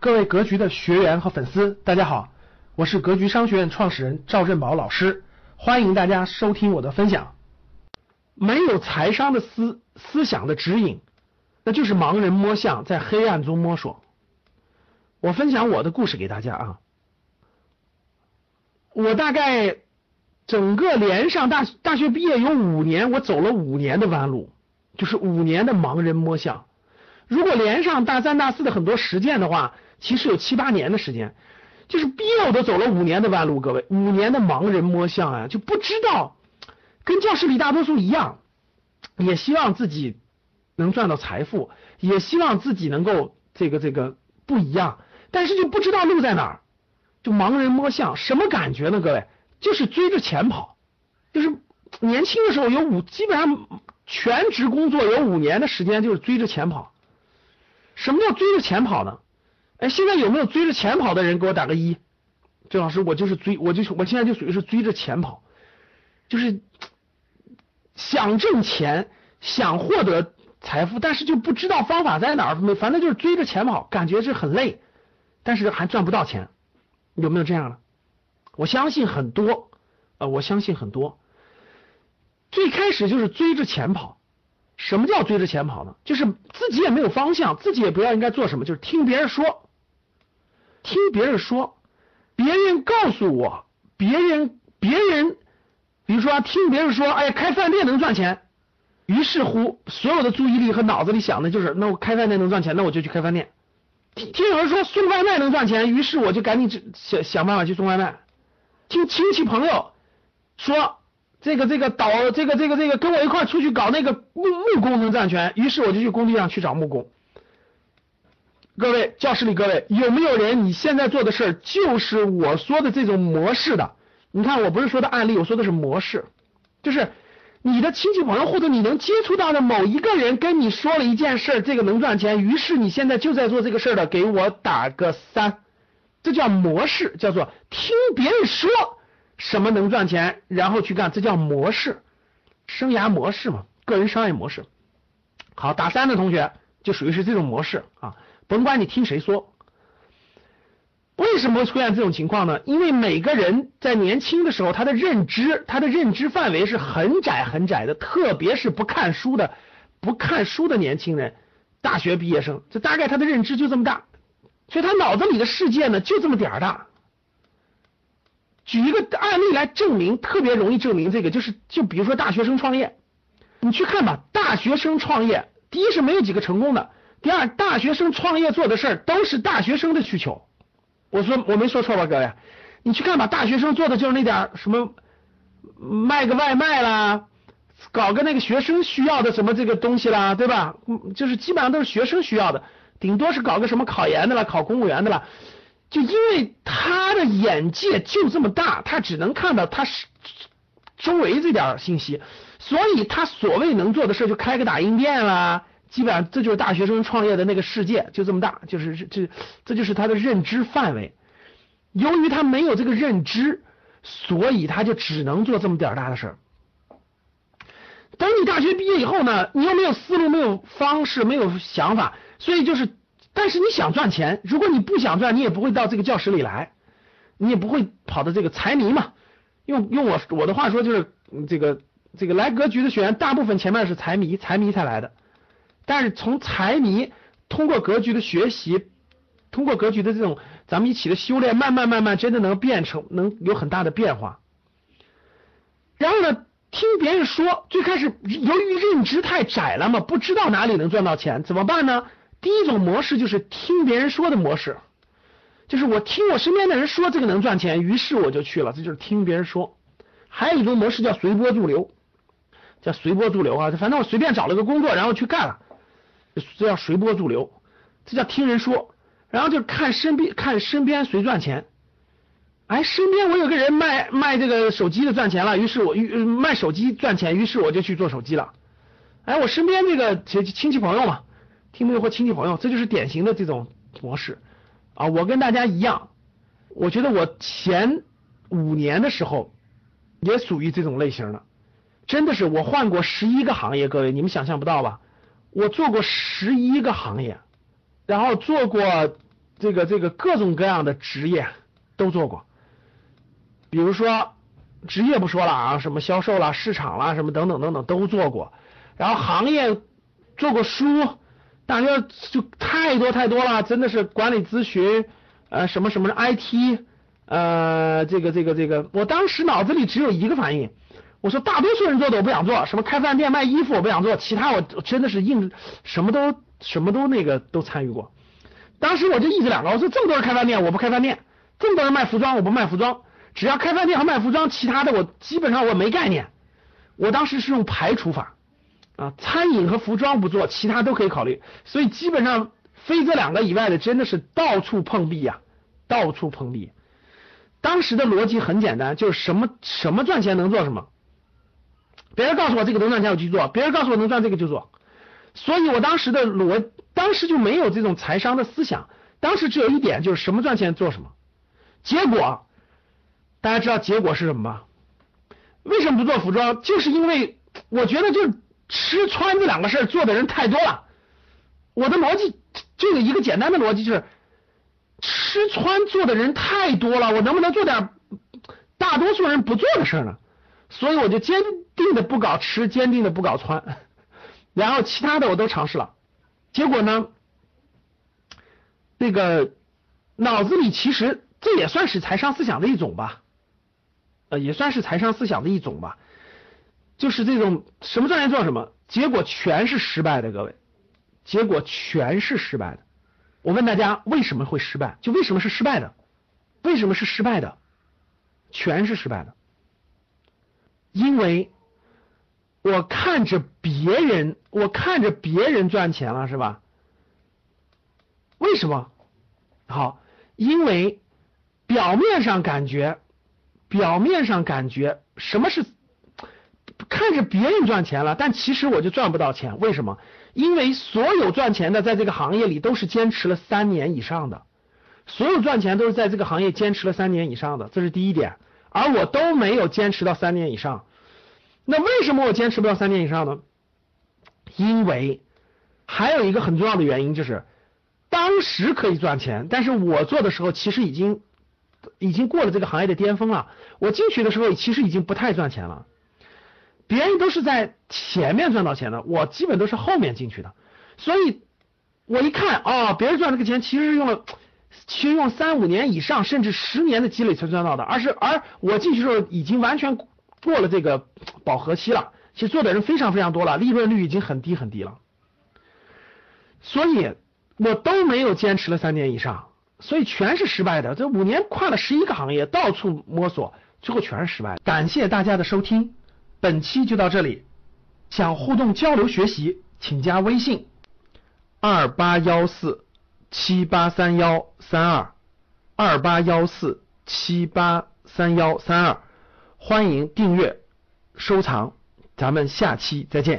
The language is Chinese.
各位格局的学员和粉丝，大家好，我是格局商学院创始人赵振宝老师，欢迎大家收听我的分享。没有财商的思思想的指引，那就是盲人摸象，在黑暗中摸索。我分享我的故事给大家啊，我大概整个连上大大学毕业有五年，我走了五年的弯路，就是五年的盲人摸象。如果连上大三、大四的很多实践的话，其实有七八年的时间，就是逼我都走了五年的弯路。各位，五年的盲人摸象啊，就不知道，跟教室里大多数一样，也希望自己能赚到财富，也希望自己能够这个这个不一样，但是就不知道路在哪儿，就盲人摸象，什么感觉呢？各位，就是追着钱跑，就是年轻的时候有五，基本上全职工作有五年的时间就是追着钱跑。什么叫追着钱跑呢？哎，现在有没有追着钱跑的人？给我打个一。郑老师，我就是追，我就我现在就属于是追着钱跑，就是想挣钱，想获得财富，但是就不知道方法在哪儿，反正就是追着钱跑，感觉是很累，但是还赚不到钱。有没有这样的？我相信很多，呃，我相信很多。最开始就是追着钱跑。什么叫追着钱跑呢？就是自己也没有方向，自己也不知道应该做什么，就是听别人说，听别人说，别人告诉我，别人别人，比如说听别人说，哎，开饭店能赚钱，于是乎所有的注意力和脑子里想的就是，那我开饭店能赚钱，那我就去开饭店。听听有人说送外卖能赚钱，于是我就赶紧想想办法去送外卖。听亲戚朋友说。这个这个导这个这个这个跟我一块出去搞那个木木工能赚钱，于是我就去工地上去找木工。各位教室里各位有没有人你现在做的事儿就是我说的这种模式的？你看我不是说的案例，我说的是模式，就是你的亲戚朋友或者你能接触到的某一个人跟你说了一件事，这个能赚钱，于是你现在就在做这个事儿的，给我打个三，这叫模式，叫做听别人说。什么能赚钱，然后去干，这叫模式，生涯模式嘛，个人商业模式。好，打三的同学就属于是这种模式啊，甭管你听谁说。为什么会出现这种情况呢？因为每个人在年轻的时候，他的认知，他的认知范围是很窄很窄的，特别是不看书的、不看书的年轻人，大学毕业生，这大概他的认知就这么大，所以他脑子里的世界呢就这么点儿大。举一个案例来证明，特别容易证明这个，就是就比如说大学生创业，你去看吧，大学生创业，第一是没有几个成功的，第二大学生创业做的事儿都是大学生的需求。我说我没说错吧，各位？你去看吧，大学生做的就是那点儿什么卖个外卖啦，搞个那个学生需要的什么这个东西啦，对吧？就是基本上都是学生需要的，顶多是搞个什么考研的啦，考公务员的啦。就因为他的眼界就这么大，他只能看到他是周围这点信息，所以他所谓能做的事儿就开个打印店啦，基本上这就是大学生创业的那个世界，就这么大，就是这这就是他的认知范围。由于他没有这个认知，所以他就只能做这么点儿大的事儿。等你大学毕业以后呢，你又没有思路，没有方式，没有想法，所以就是。但是你想赚钱，如果你不想赚，你也不会到这个教室里来，你也不会跑到这个财迷嘛。用用我我的话说，就是这个这个来格局的学员，大部分前面是财迷，财迷才来的。但是从财迷通过格局的学习，通过格局的这种咱们一起的修炼，慢慢慢慢，真的能变成能有很大的变化。然后呢，听别人说，最开始由于认知太窄了嘛，不知道哪里能赚到钱，怎么办呢？第一种模式就是听别人说的模式，就是我听我身边的人说这个能赚钱，于是我就去了，这就是听别人说。还有一种模式叫随波逐流，叫随波逐流啊，反正我随便找了个工作，然后去干了，这叫随波逐流，这叫听人说，然后就看身边看身边谁赚钱，哎，身边我有个人卖卖这个手机的赚钱了，于是我卖手机赚钱，于是我就去做手机了，哎，我身边这个亲亲戚朋友嘛。听朋友或亲戚朋友，这就是典型的这种模式啊！我跟大家一样，我觉得我前五年的时候也属于这种类型的，真的是我换过十一个行业，各位你们想象不到吧？我做过十一个行业，然后做过这个这个各种各样的职业都做过，比如说职业不说了啊，什么销售啦、市场啦，什么等等等等都做过，然后行业做过书，大家就太多太多了，真的是管理咨询，呃，什么什么 IT，呃，这个这个这个，我当时脑子里只有一个反应，我说大多数人做的我不想做，什么开饭店卖衣服我不想做，其他我真的是硬什么都什么都那个都参与过。当时我就一直两个，我说这么多人开饭店，我不开饭店；这么多人卖服装，我不卖服装。只要开饭店和卖服装，其他的我基本上我没概念。我当时是用排除法啊，餐饮和服装不做，其他都可以考虑。所以基本上非这两个以外的，真的是到处碰壁呀，到处碰壁。当时的逻辑很简单，就是什么什么赚钱能做什么，别人告诉我这个能赚钱我就做，别人告诉我能赚这个就做。所以我当时的逻，当时就没有这种财商的思想，当时只有一点就是什么赚钱做什么。结果大家知道结果是什么吗？为什么不做服装？就是因为我觉得就吃穿这两个事儿做的人太多了。我的逻辑这个一个简单的逻辑就是吃穿做的人太多了，我能不能做点大多数人不做的事儿呢？所以我就坚定的不搞吃，坚定的不搞穿。然后其他的我都尝试了，结果呢，那个脑子里其实这也算是财商思想的一种吧，呃，也算是财商思想的一种吧，就是这种什么赚钱做什么，结果全是失败的，各位，结果全是失败的。我问大家为什么会失败？就为什么是失败的？为什么是失败的？全是失败的，因为。我看着别人，我看着别人赚钱了，是吧？为什么？好，因为表面上感觉，表面上感觉什么是看着别人赚钱了，但其实我就赚不到钱。为什么？因为所有赚钱的在这个行业里都是坚持了三年以上的，所有赚钱都是在这个行业坚持了三年以上的，这是第一点，而我都没有坚持到三年以上。那为什么我坚持不到三年以上呢？因为还有一个很重要的原因就是，当时可以赚钱，但是我做的时候其实已经已经过了这个行业的巅峰了。我进去的时候其实已经不太赚钱了，别人都是在前面赚到钱的，我基本都是后面进去的。所以，我一看哦，别人赚这个钱其实是用了，其实用三五年以上甚至十年的积累才赚到的，而是而我进去的时候已经完全。过了这个饱和期了，其实做的人非常非常多了，利润率已经很低很低了，所以我都没有坚持了三年以上，所以全是失败的。这五年跨了十一个行业，到处摸索，最后全是失败。感谢大家的收听，本期就到这里。想互动交流学习，请加微信二八幺四七八三幺三二二八幺四七八三幺三二。欢迎订阅、收藏，咱们下期再见。